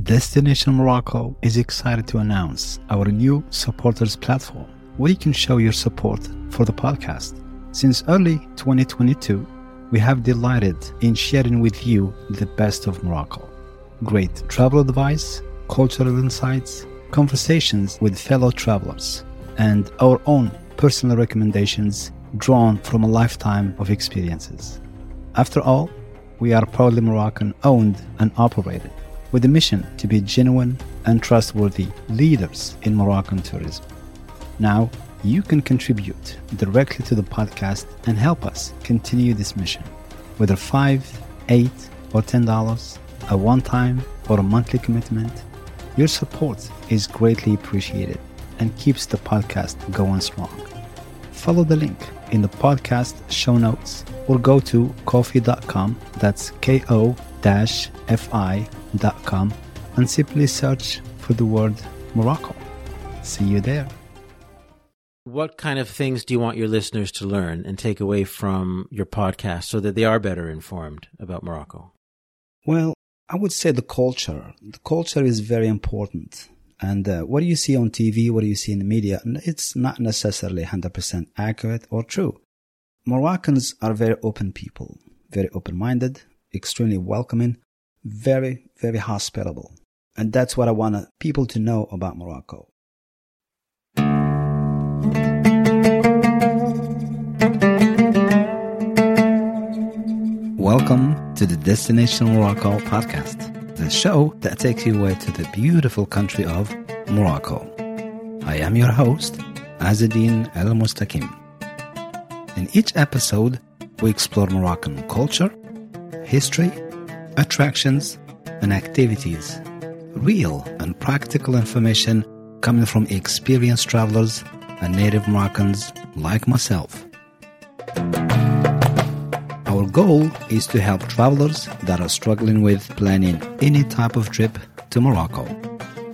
Destination Morocco is excited to announce our new supporters platform where you can show your support for the podcast. Since early 2022, we have delighted in sharing with you the best of Morocco. Great travel advice, cultural insights, conversations with fellow travelers, and our own personal recommendations drawn from a lifetime of experiences. After all, we are proudly Moroccan owned and operated with a mission to be genuine and trustworthy leaders in Moroccan tourism. Now, you can contribute directly to the podcast and help us continue this mission. Whether 5, 8, or $10, a one time or a monthly commitment, your support is greatly appreciated and keeps the podcast going strong. Follow the link in the podcast show notes or go to ko-fi.com, that's K O F I.com, and simply search for the word Morocco. See you there. What kind of things do you want your listeners to learn and take away from your podcast so that they are better informed about Morocco? Well, I would say the culture. The culture is very important. And uh, what do you see on TV, what do you see in the media, it's not necessarily 100% accurate or true. Moroccans are very open people, very open minded, extremely welcoming, very, very hospitable. And that's what I want people to know about Morocco. Welcome to the Destination Morocco podcast, the show that takes you away to the beautiful country of Morocco. I am your host, Azadine El Mustakim. In each episode, we explore Moroccan culture, history, attractions, and activities. Real and practical information coming from experienced travelers and native Moroccans like myself. Our goal is to help travelers that are struggling with planning any type of trip to Morocco.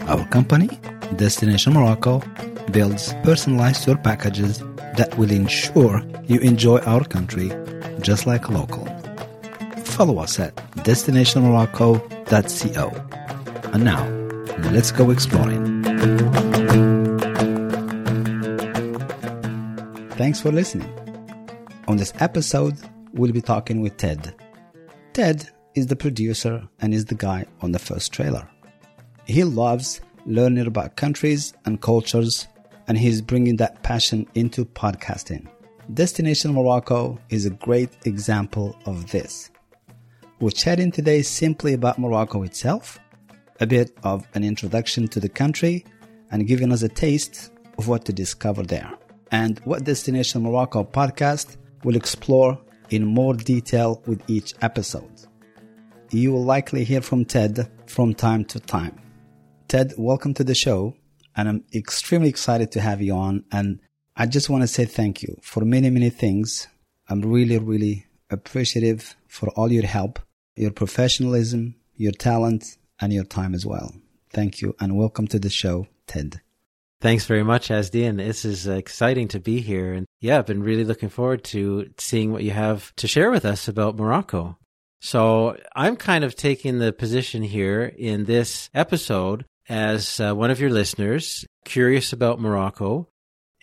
Our company, Destination Morocco, builds personalized tour packages that will ensure you enjoy our country just like a local. Follow us at destinationmorocco.co. And now, let's go exploring. Thanks for listening. On this episode, we'll be talking with Ted. Ted is the producer and is the guy on the first trailer. He loves learning about countries and cultures and he's bringing that passion into podcasting. Destination Morocco is a great example of this. We're chatting today simply about Morocco itself, a bit of an introduction to the country, and giving us a taste of what to discover there. And what Destination Morocco podcast will explore in more detail with each episode. You will likely hear from Ted from time to time. Ted, welcome to the show and I'm extremely excited to have you on. And I just want to say thank you for many, many things. I'm really, really appreciative for all your help, your professionalism, your talent, and your time as well. Thank you and welcome to the show, Ted. Thanks very much, Asdi, and This is exciting to be here. And yeah, I've been really looking forward to seeing what you have to share with us about Morocco. So I'm kind of taking the position here in this episode as uh, one of your listeners, curious about Morocco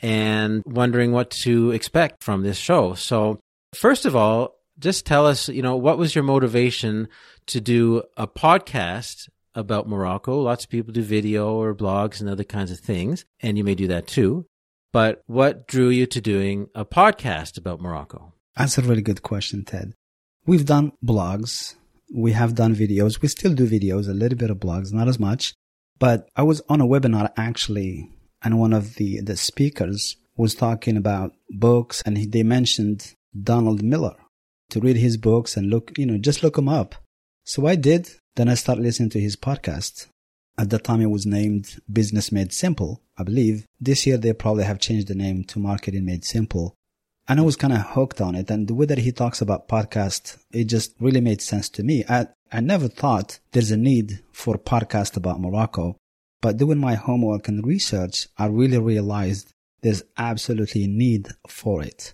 and wondering what to expect from this show. So, first of all, just tell us, you know, what was your motivation to do a podcast about Morocco? Lots of people do video or blogs and other kinds of things, and you may do that too. But what drew you to doing a podcast about Morocco? That's a really good question, Ted. We've done blogs. We have done videos. We still do videos, a little bit of blogs, not as much. But I was on a webinar actually, and one of the, the speakers was talking about books, and he, they mentioned Donald Miller to read his books and look, you know, just look him up. So I did. Then I started listening to his podcast. At the time, it was named Business Made Simple, I believe. This year, they probably have changed the name to Marketing Made Simple. And I was kind of hooked on it. And the way that he talks about podcast, it just really made sense to me. I, I never thought there's a need for podcast about Morocco, but doing my homework and research, I really realized there's absolutely need for it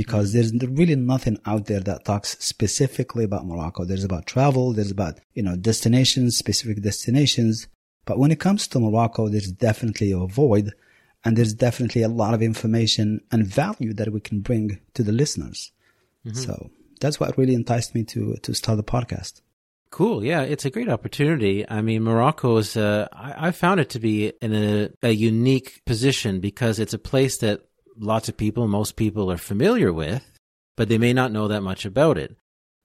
because there's really nothing out there that talks specifically about Morocco. There's about travel, there's about, you know, destinations, specific destinations. But when it comes to Morocco, there's definitely a void and there's definitely a lot of information and value that we can bring to the listeners. Mm-hmm. So that's what really enticed me to, to start the podcast. Cool. Yeah, it's a great opportunity. I mean, Morocco is, uh, I, I found it to be in a, a unique position because it's a place that lots of people, most people are familiar with, but they may not know that much about it.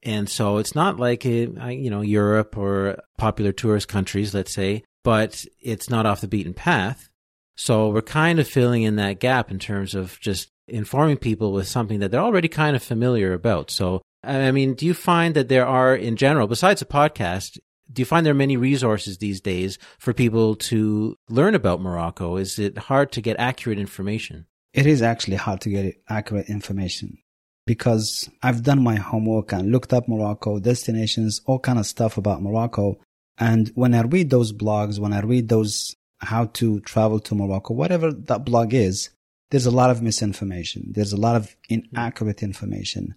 And so it's not like, you know, Europe or popular tourist countries, let's say, but it's not off the beaten path. So we're kind of filling in that gap in terms of just informing people with something that they're already kind of familiar about. So, I mean, do you find that there are in general, besides a podcast, do you find there are many resources these days for people to learn about Morocco? Is it hard to get accurate information? It is actually hard to get accurate information because I've done my homework and looked up Morocco, destinations, all kind of stuff about Morocco. And when I read those blogs, when I read those how to travel to Morocco, whatever that blog is, there's a lot of misinformation. There's a lot of inaccurate information.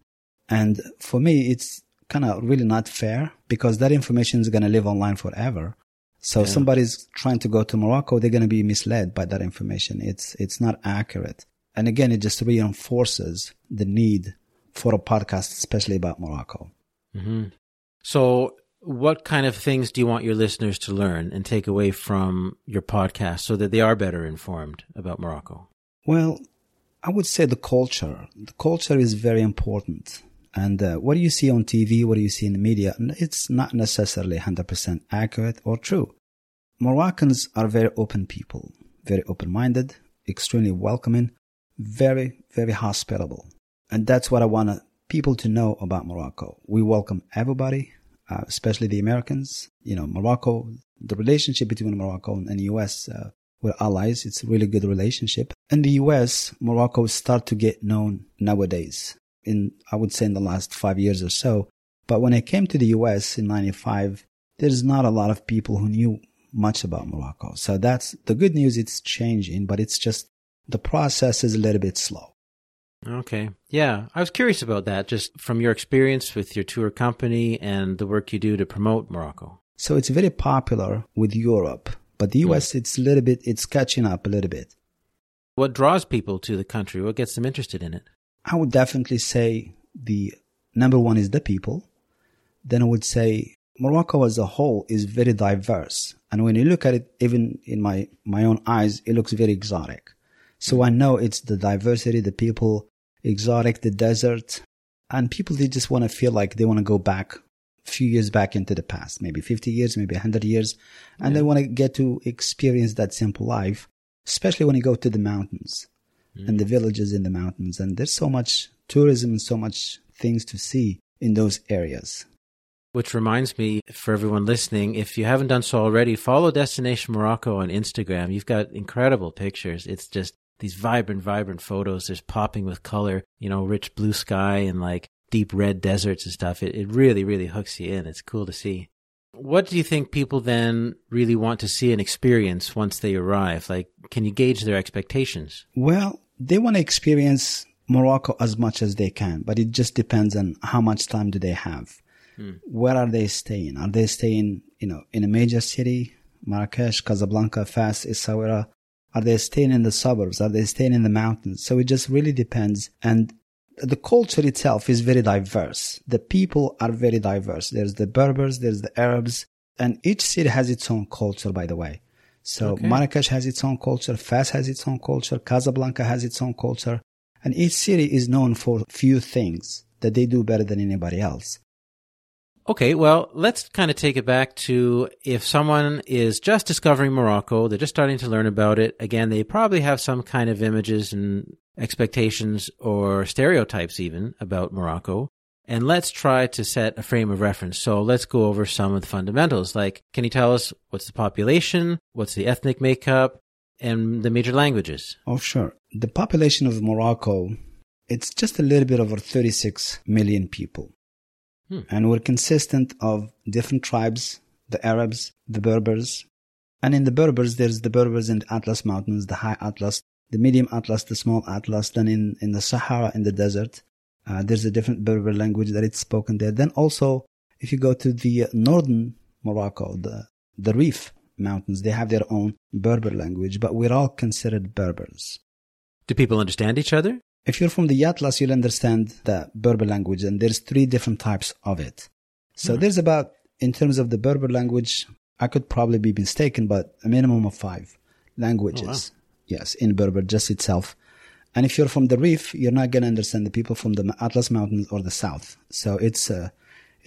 And for me, it's kind of really not fair because that information is going to live online forever. So yeah. somebody's trying to go to Morocco, they're going to be misled by that information. It's, it's not accurate. And again, it just reinforces the need for a podcast, especially about Morocco. Mm-hmm. So what kind of things do you want your listeners to learn and take away from your podcast so that they are better informed about Morocco? Well, I would say the culture. The culture is very important. And uh, what do you see on TV? What do you see in the media? It's not necessarily 100% accurate or true. Moroccans are very open people, very open minded, extremely welcoming, very, very hospitable. And that's what I want people to know about Morocco. We welcome everybody, uh, especially the Americans. You know, Morocco, the relationship between Morocco and the US, uh, we're allies. It's a really good relationship. In the US, Morocco start to get known nowadays in, I would say in the last five years or so. But when I came to the US in 95, there's not a lot of people who knew much about Morocco. So that's the good news. It's changing, but it's just the process is a little bit slow. Okay. Yeah. I was curious about that just from your experience with your tour company and the work you do to promote Morocco. So it's very popular with Europe, but the US, mm. it's a little bit, it's catching up a little bit. What draws people to the country? What gets them interested in it? I would definitely say the number one is the people. Then I would say Morocco as a whole is very diverse. And when you look at it, even in my, my own eyes, it looks very exotic. So I know it's the diversity, the people, exotic, the desert, and people they just want to feel like they want to go back a few years back into the past, maybe 50 years, maybe 100 years, and yeah. they want to get to experience that simple life, especially when you go to the mountains mm. and the villages in the mountains. And there's so much tourism and so much things to see in those areas. Which reminds me, for everyone listening, if you haven't done so already, follow Destination Morocco on Instagram. You've got incredible pictures. It's just these vibrant, vibrant photos. There's popping with color, you know, rich blue sky and like deep red deserts and stuff. It, it really, really hooks you in. It's cool to see. What do you think people then really want to see and experience once they arrive? Like, can you gauge their expectations? Well, they want to experience Morocco as much as they can, but it just depends on how much time do they have. Hmm. Where are they staying? Are they staying, you know, in a major city, Marrakesh, Casablanca, Fas, Essaouira, are they staying in the suburbs? Are they staying in the mountains? So it just really depends. And the culture itself is very diverse. The people are very diverse. There's the Berbers, there's the Arabs, and each city has its own culture, by the way. So okay. Marrakesh has its own culture, Fas has its own culture, Casablanca has its own culture, and each city is known for few things that they do better than anybody else. Okay, well, let's kind of take it back to if someone is just discovering Morocco, they're just starting to learn about it. Again, they probably have some kind of images and expectations or stereotypes even about Morocco. And let's try to set a frame of reference. So let's go over some of the fundamentals. Like, can you tell us what's the population? What's the ethnic makeup? And the major languages? Oh, sure. The population of Morocco, it's just a little bit over 36 million people. Hmm. And we're consistent of different tribes, the Arabs, the Berbers. And in the Berbers, there's the Berbers in the Atlas Mountains, the high Atlas, the medium Atlas, the small Atlas. Then in, in the Sahara, in the desert, Uh, there's a different Berber language that it's spoken there. Then also, if you go to the northern Morocco, the, the Rif Mountains, they have their own Berber language, but we're all considered Berbers. Do people understand each other? If you're from the Atlas, you'll understand the Berber language, and there's three different types of it. So Hmm. there's about, in terms of the Berber language, I could probably be mistaken, but a minimum of five languages. Yes, in Berber just itself. And if you're from the Rif, you're not going to understand the people from the Atlas Mountains or the south. So it's uh,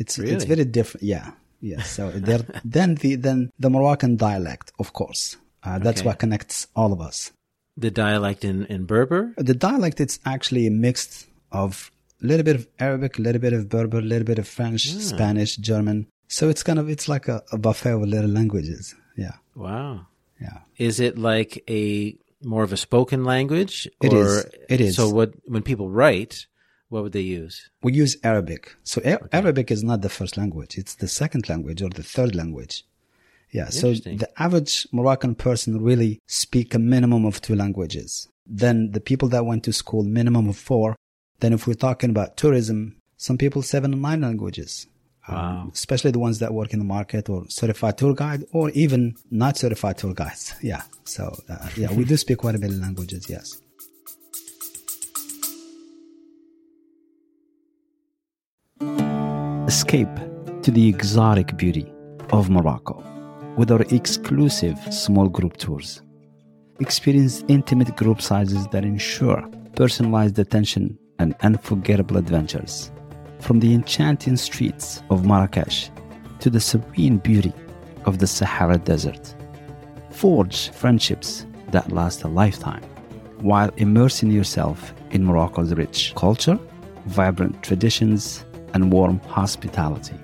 it's it's very different. Yeah, yeah. So then the then the Moroccan dialect, of course. Uh, that's Okay. what connects all of us. The dialect in, in Berber? The dialect it's actually a mix of a little bit of Arabic, a little bit of Berber, a little bit of French, Spanish, German. So it's kind of it's like a, a buffet of little languages. Yeah, Wow. yeah. Is it like a more of a spoken language? It or, is. It is. So what when people write, what would they use? We use Arabic. So A- Arabic is not the first language; it's the second language or the third language. Yeah. So the average Moroccan person really speak a minimum of two languages. Then the people that went to school, minimum of four. Then if we're talking about tourism, some people seven and nine languages. Um, Wow. especially the ones that work in the market or certified tour guide or even not certified tour guides. Yeah. So, uh, yeah, we do speak quite a bit of languages. Yes. Escape to the exotic beauty of Morocco with our exclusive small group tours. Experience intimate group sizes that ensure personalized attention and unforgettable adventures. From the enchanting streets of Marrakesh to the serene beauty of the Sahara Desert. Forge friendships that last a lifetime while immersing yourself in Morocco's rich culture, vibrant traditions, and warm hospitality.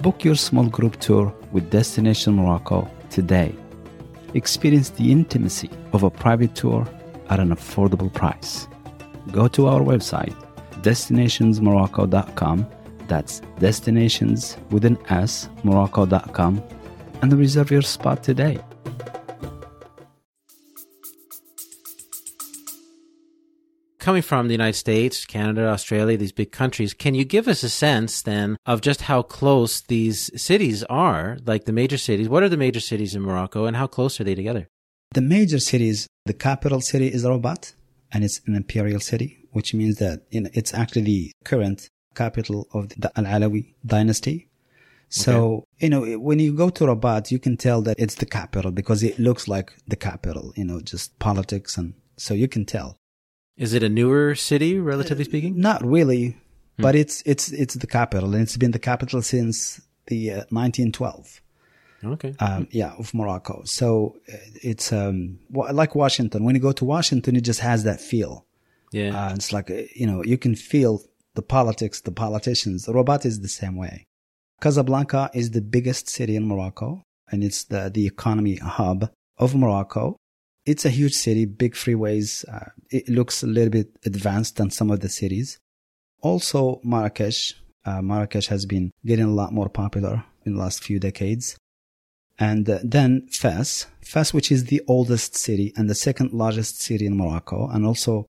Book your small group tour with Destination Morocco today. Experience the intimacy of a private tour at an affordable price. Go to our website, destinationsmorocco.com. That's destinations with an S, morocco.com, and reserve your spot today. Coming from the United States, Canada, Australia, these big countries, can you give us a sense then of just how close these cities are, like the major cities? What are the major cities in Morocco and how close are they together? The major cities, the capital city is Rabat, and it's an imperial city, which means that you know, it's actually the current capital of the Al Alawi dynasty. So, you know, when you go to Rabat, you can tell that it's the capital because it looks like the capital, you know, just politics. And so you can tell. Is it a newer city, relatively speaking? Not really, but it's, it's, it's the capital and it's been the capital since the uh, 1912. Okay. um, yeah, of Morocco. So uh, it's um, like Washington. When you go to Washington, it just has that feel. Yeah. Uh, it's like uh, you know you can feel the politics, the politicians. Rabat is the same way. Casablanca is the biggest city in Morocco, and it's the the economy hub of Morocco. It's a huge city, big freeways. Uh, it looks a little bit advanced than some of the cities. Also, Marrakesh. Uh, Marrakesh has been getting a lot more popular in the last few decades. And uh, then Fes, Fes, which is the oldest city and the second largest city in Morocco, and also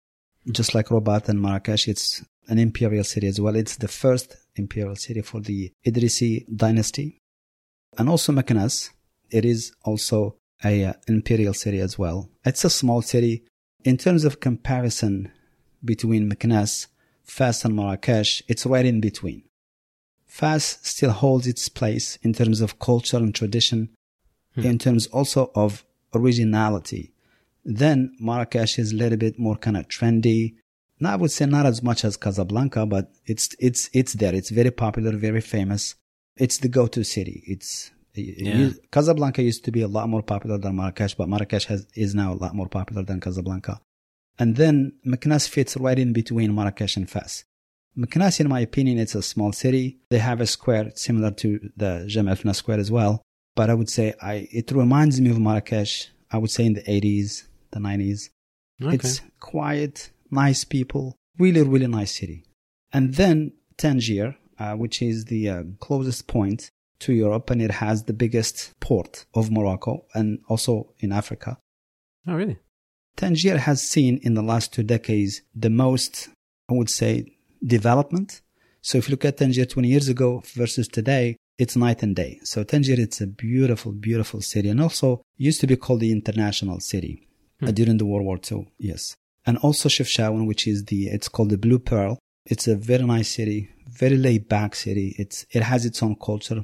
just like Rabat and Marrakesh, it's an imperial city as well. It's the first imperial city for the Idrisi dynasty. And also Meknes, it is also a uh, imperial city as well. It's a small city. In terms of comparison between Meknes, Fes and Marrakesh, it's right in between. Fas still holds its place in terms of culture and tradition, Hmm. in terms also of originality. Then Marrakesh is a little bit more kind of trendy. Now I would say not as much as Casablanca, but it's it's it's there. It's very popular, very famous. It's the go-to city. It's Yeah. Casablanca used to be a lot more popular than Marrakesh, but Marrakesh has, is now a lot more popular than Casablanca. And then Meknes fits right in between Marrakesh and Fes. Meknes, in my opinion, it's a small city. They have a square similar to the Jemaa el-Fna square as well. But I would say I, it reminds me of Marrakesh, I would say in the 80s, the 90s. Okay. It's quiet, nice people, really, really nice city. And then Tangier, uh, which is the uh, closest point to Europe, and it has the biggest port of Morocco and also in Africa. oh, really? Tangier has seen in the last two decades the most, I would say, development. So if you look at Tangier 20 years ago versus today, it's night and day. So Tangier, it's a beautiful, beautiful city, and also used to be called the international city hmm. uh, during the World War II. Yes, and also Chefchaouen, which is the it's called the Blue Pearl. It's a very nice city, very laid back city. It's it has its own culture.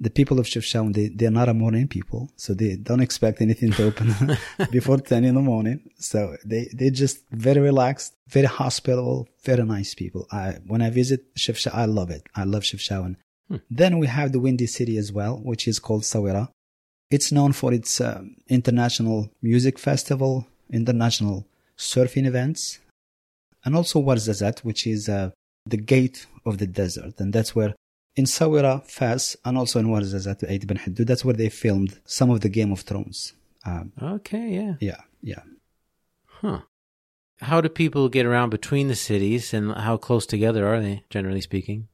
The people of Chefchaouen, they they're not a morning people, so they don't expect anything to open before ten in the morning. So they they just very relaxed, very hospitable, very nice people. I when I visit Chefchaouen, I love it. I love Chefchaouen. Hmm. Then we have the Windy City as well, which is called Essaouira. It's known for its uh, international music festival, international surfing events, and also Ouarzazate, which is uh, the gate of the desert. And that's where in Essaouira, Fas, and also in Ouarzazate, Aït Ben Haddou, that's where they filmed some of the Game of Thrones. Um, okay, yeah. Yeah, yeah. Huh. How do people get around between the cities and how close together are they, generally speaking?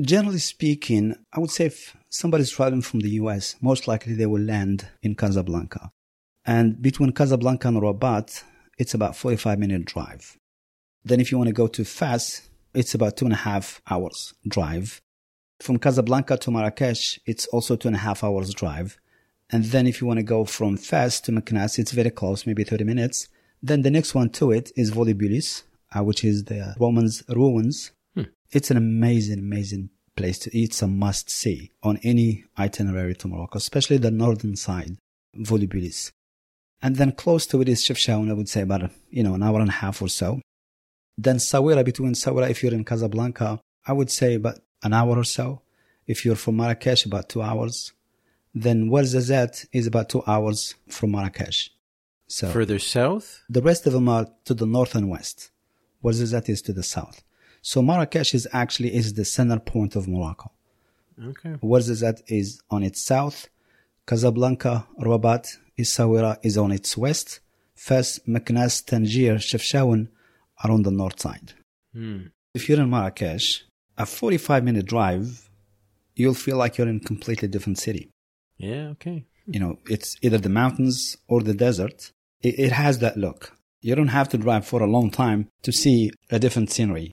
Generally speaking, I would say if somebody's traveling from the US, most likely they will land in Casablanca. And between Casablanca and Rabat, it's about 45 minute drive. Then if you want to go to Fas, it's about two and a half hours drive. From Casablanca to Marrakesh, it's also two and a half hours drive. And then if you want to go from Fas to Meknès, it's very close, maybe 30 minutes. Then the next one to it is Volubilis, uh, which is the Romans ruins. It's an amazing, amazing place to eat. It's a must see on any itinerary to Morocco, especially the northern side, Volubilis. And then close to it is Chefchaouen, I would say about, you know, an hour and a half or so. Then Essaouira, between Essaouira, if you're in Casablanca, I would say about an hour or so. If you're from Marrakesh, about two hours. Then Ouarzazate is about two hours from Marrakesh. So further south? The rest of them are to the north and west. Ouarzazate is to the south. So Marrakesh is actually is the center point of Morocco. Okay. Ouarzazate is on its south. Casablanca, Rabat, Essaouira is on its west. Fes, Meknès, Tangier, Chefchaouen are on the north side. Hmm. If you're in Marrakesh, a 45 minute drive, you'll feel like you're in a completely different city. Yeah, okay. You know, it's either the mountains or the desert. It, it has that look. You don't have to drive for a long time to see a different scenery.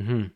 Mm-hmm.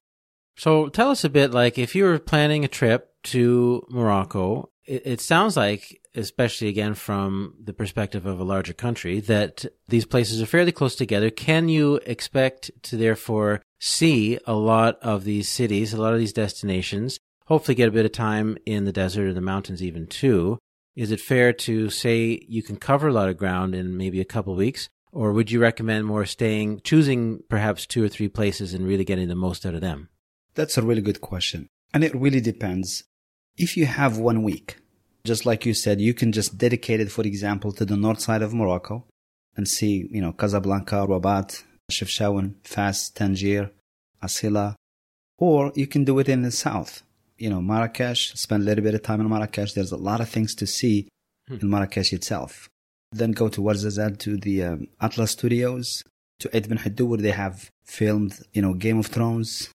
So tell us a bit, like if you were planning a trip to Morocco, it, it, sounds like, especially again from the perspective of a larger country, that these places are fairly close together. Can you expect to therefore see a lot of these cities, a lot of these destinations, hopefully get a bit of time in the desert or the mountains even too? Is it fair to say you can cover a lot of ground in maybe a couple weeks? Or would you recommend more staying, choosing perhaps two or three places and really getting the most out of them? That's a really good question. And it really depends. If you have one week, just like you said, you can just dedicate it, for example, to the north side of Morocco and see, you know, Casablanca, Rabat, Chefchaouen, Fas, Tangier, Asila. Or you can do it in the south, you know, Marrakesh, spend a little bit of time in Marrakesh. There's a lot of things to see hmm. in Marrakesh itself then go to Ouarzazate to the um, Atlas Studios, to Ben Haddou where they have filmed, you know, Game of Thrones,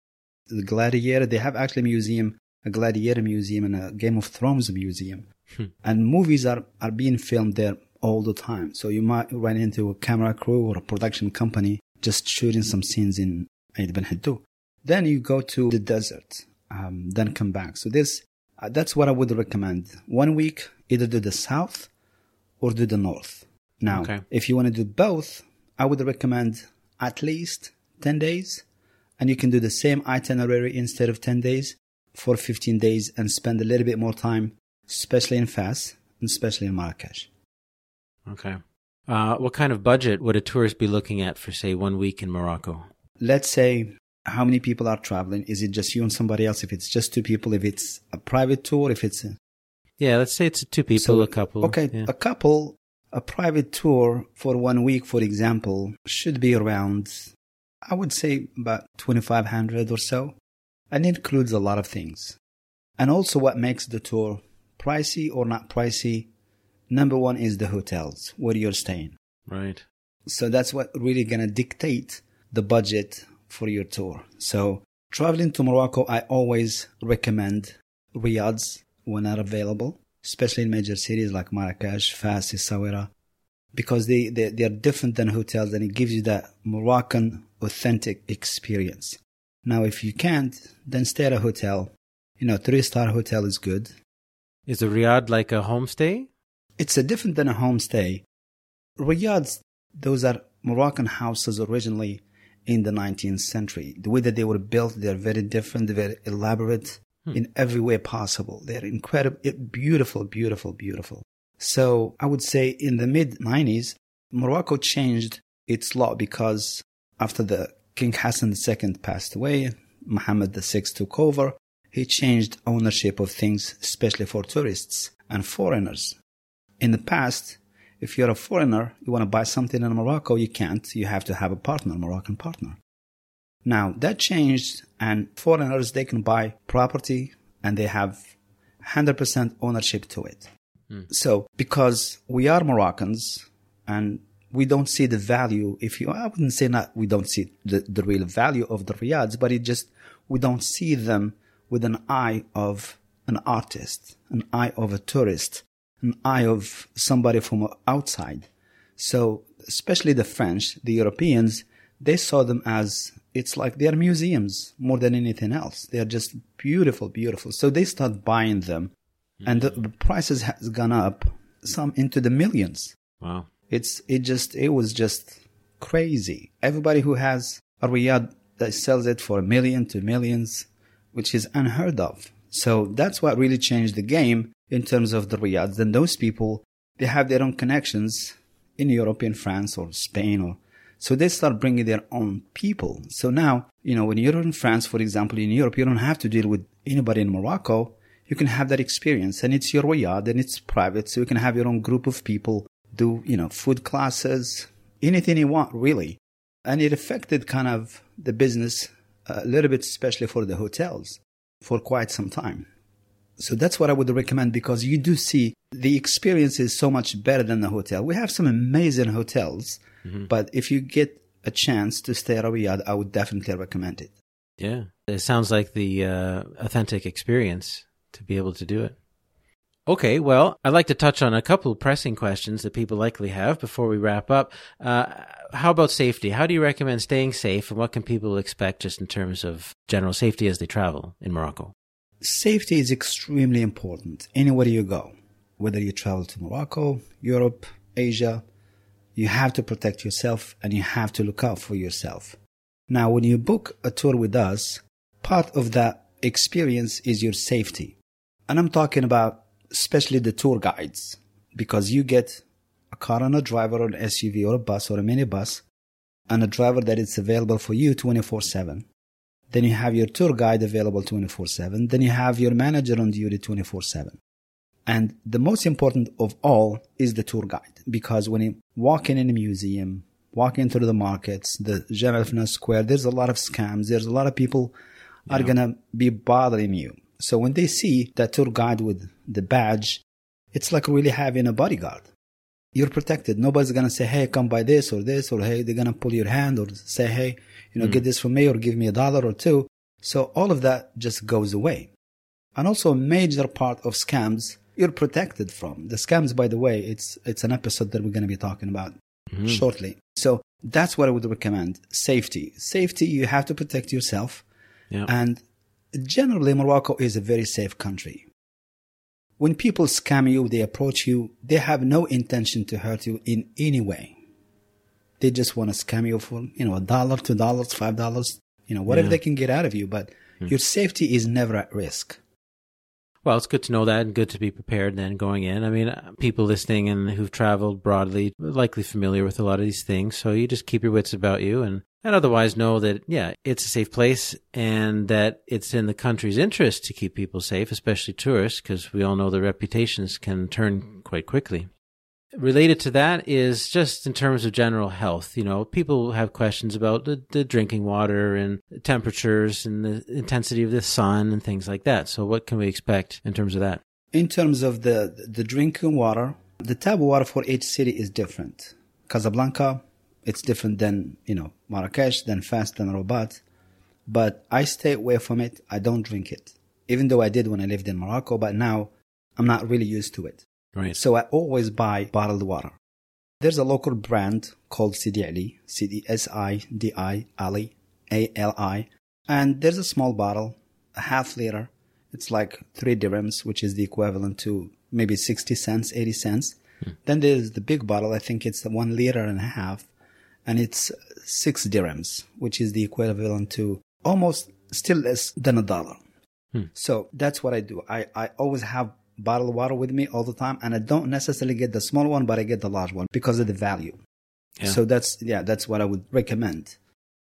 the Gladiator. They have actually a museum, a Gladiator museum and a Game of Thrones museum. Hmm. And movies are, are being filmed there all the time. So you might run into a camera crew or a production company just shooting some scenes in Aït Ben Haddou. Then you go to the desert, um, then come back. So this, uh, that's what I would recommend. One week, either to the south or do the north. Now, okay. if you want to do both, I would recommend at least 10 days and you can do the same itinerary instead of 10 days for 15 days and spend a little bit more time, especially in Fas and especially in Marrakesh. Okay. Uh, what kind of budget would a tourist be looking at for, say, one week in Morocco? Let's say how many people are traveling. Is it just you and somebody else? If it's just two people, if it's a private tour, if it's a yeah, let's say it's two people, so, a couple. Okay, yeah. a couple, a private tour for one week, for example, should be around, I would say about 2500 or so. And it includes a lot of things. And also what makes the tour pricey or not pricey. Number one is the hotels where you're staying. Right. So that's what really going to dictate the budget for your tour. So traveling to Morocco, I always recommend Riads when are available, especially in major cities like Marrakesh, Fas, Essaouira, because they, they, they are different than hotels and it gives you that Moroccan authentic experience. Now, if you can't, then stay at a hotel. You know, three star hotel is good. Is a Riad like a homestay? It's a different than a homestay. Riads, those are Moroccan houses originally in the 19th century. The way that they were built, they're very different, very elaborate hmm. in every way possible. They're incredible, beautiful, beautiful, beautiful. So I would say in the mid 90s, Morocco changed its law because after the King Hassan II passed away, Muhammad VI took over, he changed ownership of things, especially for tourists and foreigners. In the past, if you're a foreigner, you want to buy something in Morocco, you can't. You have to have a partner, Moroccan partner. Now that changed and foreigners, they can buy property and they have 100% ownership to it. Mm. So because we are Moroccans and we don't see the value, if you, I wouldn't say not, we don't see the, the real value of the riads, but it just, we don't see them with an eye of an artist, an eye of a tourist, an eye of somebody from outside. So, especially the French, the Europeans, they saw them as it's like they're museums more than anything else. They are just beautiful, beautiful. So they start buying them, mm-hmm. and the, the, prices has gone up some into the millions. Wow! It's it just it was just crazy. Everybody who has a riad that sells it for a million to millions, which is unheard of. So that's what really changed the game in terms of the Riad, then those people, they have their own connections in European France or Spain or so they start bringing their own people. So now, you know, when you're in France, for example, in Europe, you don't have to deal with anybody in Morocco. You can have that experience and it's your Riad and it's private. So you can have your own group of people do, you know, food classes, anything you want really. And it affected kind of the business a little bit, especially for the hotels for quite some time. So that's what I would recommend because you do see the experience is so much better than the hotel. We have some amazing hotels, mm-hmm. but if you get a chance to stay at a Riad, I would definitely recommend it. Yeah, it sounds like the uh, authentic experience to be able to do it. Okay, well, I'd like to touch on a couple of pressing questions that people likely have before we wrap up. Uh, how about safety? How do you recommend staying safe, and what can people expect just in terms of general safety as they travel in Morocco? Safety is extremely important anywhere you go, whether you travel to Morocco, Europe, Asia. You have to protect yourself and you have to look out for yourself. Now, when you book a tour with us, part of that experience is your safety. And I'm talking about especially the tour guides, because you get a car and a driver or an SUV or a bus or a minibus and a driver that is available for you 24 7. Then you have your tour guide available 24 7. Then you have your manager on duty 24 7. And the most important of all is the tour guide because when you walk in a museum, walk into the markets, the el-Fnaan Square, there's a lot of scams. There's a lot of people yeah. are going to be bothering you. So when they see that tour guide with the badge, it's like really having a bodyguard. You're protected. Nobody's going to say, hey, come buy this or this, or hey, they're going to pull your hand or say, hey, you know, mm. get this for me or give me a dollar or two. So all of that just goes away. And also a major part of scams you're protected from. The scams, by the way, it's, it's an episode that we're going to be talking about mm-hmm. shortly. So that's what I would recommend. Safety. Safety, you have to protect yourself. Yeah. And generally, Morocco is a very safe country. When people scam you, they approach you, they have no intention to hurt you in any way. They just want to scam you for, you know, a dollar, two dollars, five dollars, you know, whatever yeah. they can get out of you. But hmm. your safety is never at risk. Well, it's good to know that and good to be prepared then going in. I mean, people listening and who've traveled broadly likely familiar with a lot of these things. So you just keep your wits about you and, and otherwise know that, yeah, it's a safe place and that it's in the country's interest to keep people safe, especially tourists, because we all know the reputations can turn quite quickly. Related to that is just in terms of general health. You know, people have questions about the, the drinking water and temperatures and the intensity of the sun and things like that. So, what can we expect in terms of that? In terms of the the drinking water, the tap water for each city is different. Casablanca, it's different than you know Marrakesh, than Fes, than Rabat. But I stay away from it. I don't drink it, even though I did when I lived in Morocco. But now I'm not really used to it. Right. So I always buy bottled water. There's a local brand called Sidi Ali, C-D-S-I-D-I, Ali, A-L-I. And there's a small bottle, a half liter. It's like three dirhams, which is the equivalent to maybe 60 cents, 80 cents. Hmm. Then there's the big bottle. I think it's one liter and a half. And it's six dirhams, which is the equivalent to almost still less than a dollar. Hmm. So that's what I do. I, I always have bottled water with me all the time. And I don't necessarily get the small one, but I get the large one because of the value. Yeah. So that's, yeah, that's what I would recommend.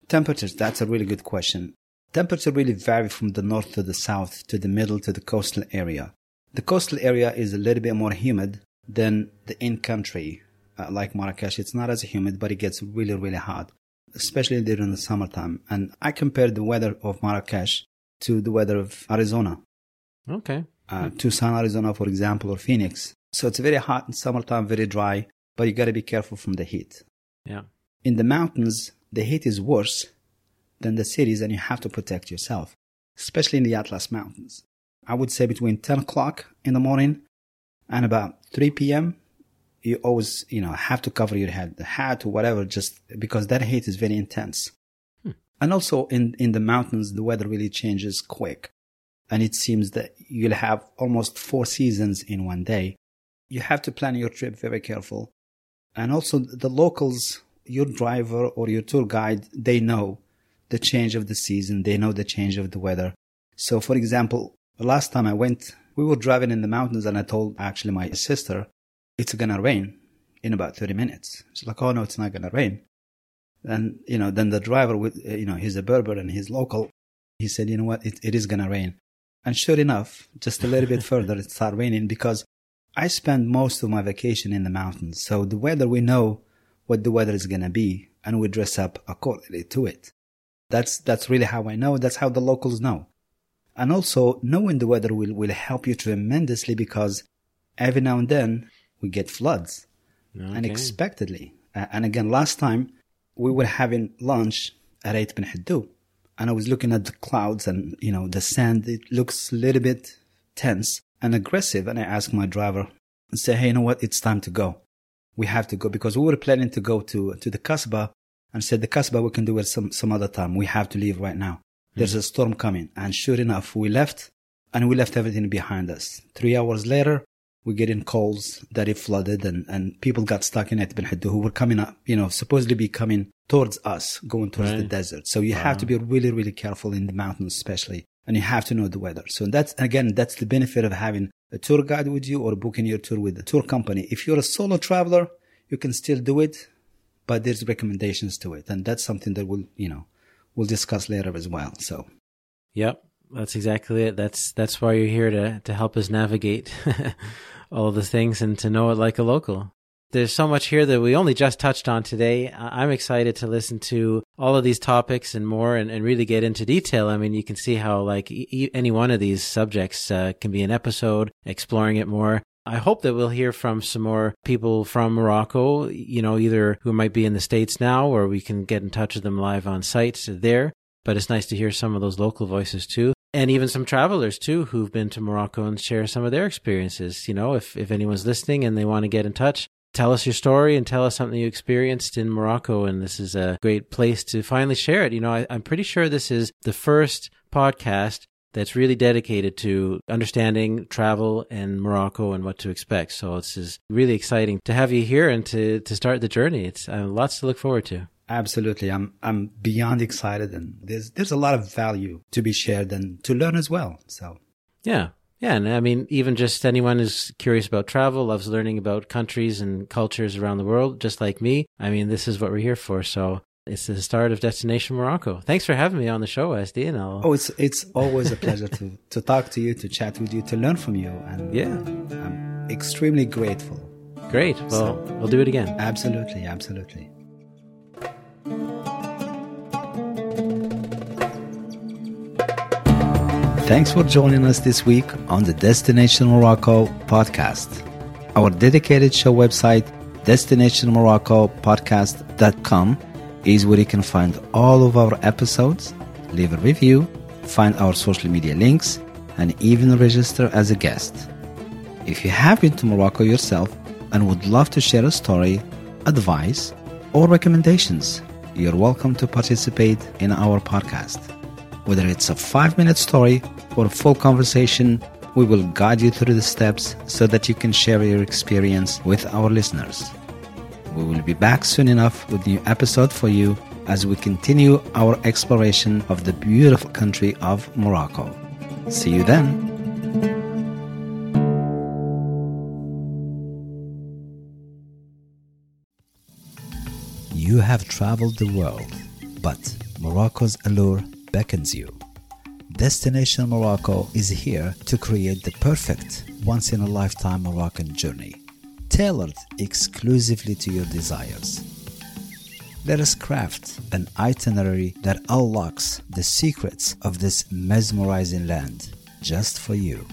Temperatures, that's a really good question. Temperature really vary from the north to the south to the middle to the coastal area. The coastal area is a little bit more humid than the in country, uh, like Marrakesh. It's not as humid, but it gets really, really hot, especially during the summertime. And I compare the weather of Marrakesh to the weather of Arizona. Okay. Uh, Tucson, Arizona, for example, or Phoenix. So it's very hot in summertime, very dry, but you got to be careful from the heat. Yeah. In the mountains, the heat is worse than the cities and you have to protect yourself, especially in the Atlas Mountains. I would say between 10 o'clock in the morning and about 3 p.m., you always, you know, have to cover your head, the hat or whatever, just because that heat is very intense. Hmm. And also in, in the mountains, the weather really changes quick. And it seems that you'll have almost four seasons in one day. You have to plan your trip very careful. And also the locals, your driver or your tour guide, they know the change of the season. They know the change of the weather. So, for example, last time I went, we were driving in the mountains and I told actually my sister, it's gonna rain in about 30 minutes. She's like, oh no, it's not gonna rain. And, you know, then the driver with, you know, he's a Berber and he's local. He said, you know what, it, it is gonna rain. And sure enough, just a little bit further, it started raining because I spend most of my vacation in the mountains. So the weather, we know what the weather is gonna be and we dress up accordingly to it. That's, that's really how I know. That's how the locals know. And also knowing the weather will, will help you tremendously because every now and then we get floods okay. unexpectedly. Uh, and again, last time we were having lunch at Aït Ben Haddou and I was looking at the clouds and, you know, the sand, it looks a little bit tense and aggressive. And I asked my driver and say, Hey, you know what? It's time to go. We have to go because we were planning to go to, to the Kasbah and said, the Kasbah, we can do it some, some other time. We have to leave right now. Hmm. There's a storm coming. And sure enough, we left and we left everything behind us. Three hours later, we get in calls that it flooded and, and people got stuck in it who were coming up, you know, supposedly be coming towards us, going towards right. the desert. So you wow. have to be really, really careful in the mountains, especially. And you have to know the weather. So that's, again, that's the benefit of having a tour guide with you or booking your tour with a tour company. If you're a solo traveler, you can still do it but there's recommendations to it. And that's something that we'll, you know, we'll discuss later as well. So. Yep. That's exactly it. That's, that's why you're here to, to help us navigate all the things and to know it like a local. There's so much here that we only just touched on today. I'm excited to listen to all of these topics and more and, and really get into detail. I mean, you can see how like e- any one of these subjects uh, can be an episode exploring it more. I hope that we'll hear from some more people from Morocco, you know, either who might be in the States now or we can get in touch with them live on site there. But it's nice to hear some of those local voices too. And even some travelers too who've been to Morocco and share some of their experiences. You know, if, if anyone's listening and they want to get in touch, tell us your story and tell us something you experienced in Morocco. And this is a great place to finally share it. You know, I, I'm pretty sure this is the first podcast that's really dedicated to understanding travel in Morocco and what to expect. So it's is really exciting to have you here and to, to start the journey. It's uh, lots to look forward to. Absolutely. I'm, I'm beyond excited and there's, there's a lot of value to be shared and to learn as well. So yeah. Yeah. And I mean, even just anyone who's curious about travel, loves learning about countries and cultures around the world, just like me. I mean, this is what we're here for. So it's the start of Destination Morocco. Thanks for having me on the show, SD. And I'll... Oh, it's it's always a pleasure to to talk to you, to chat with you, to learn from you, and yeah, I'm extremely grateful. Great. Well, so, we'll do it again. Absolutely, absolutely. Thanks for joining us this week on the Destination Morocco podcast. Our dedicated show website, destinationmoroccopodcast.com is where you can find all of our episodes, leave a review, find our social media links, and even register as a guest. If you have been to Morocco yourself and would love to share a story, advice, or recommendations, you're welcome to participate in our podcast. Whether it's a five minute story or a full conversation, we will guide you through the steps so that you can share your experience with our listeners. We will be back soon enough with new episode for you as we continue our exploration of the beautiful country of Morocco. See you then. You have traveled the world, but Morocco's allure beckons you. Destination Morocco is here to create the perfect once in a lifetime Moroccan journey, tailored exclusively to your desires. Let us craft an itinerary that unlocks the secrets of this mesmerizing land just for you.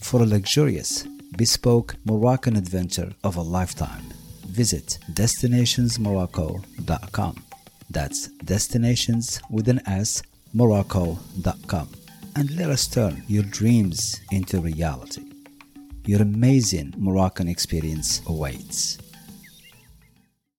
For a luxurious, bespoke Moroccan adventure of a lifetime, visit destinationsmorocco.com. That's destinations with an S, morocco.com. And let us turn your dreams into reality. Your amazing Moroccan experience awaits.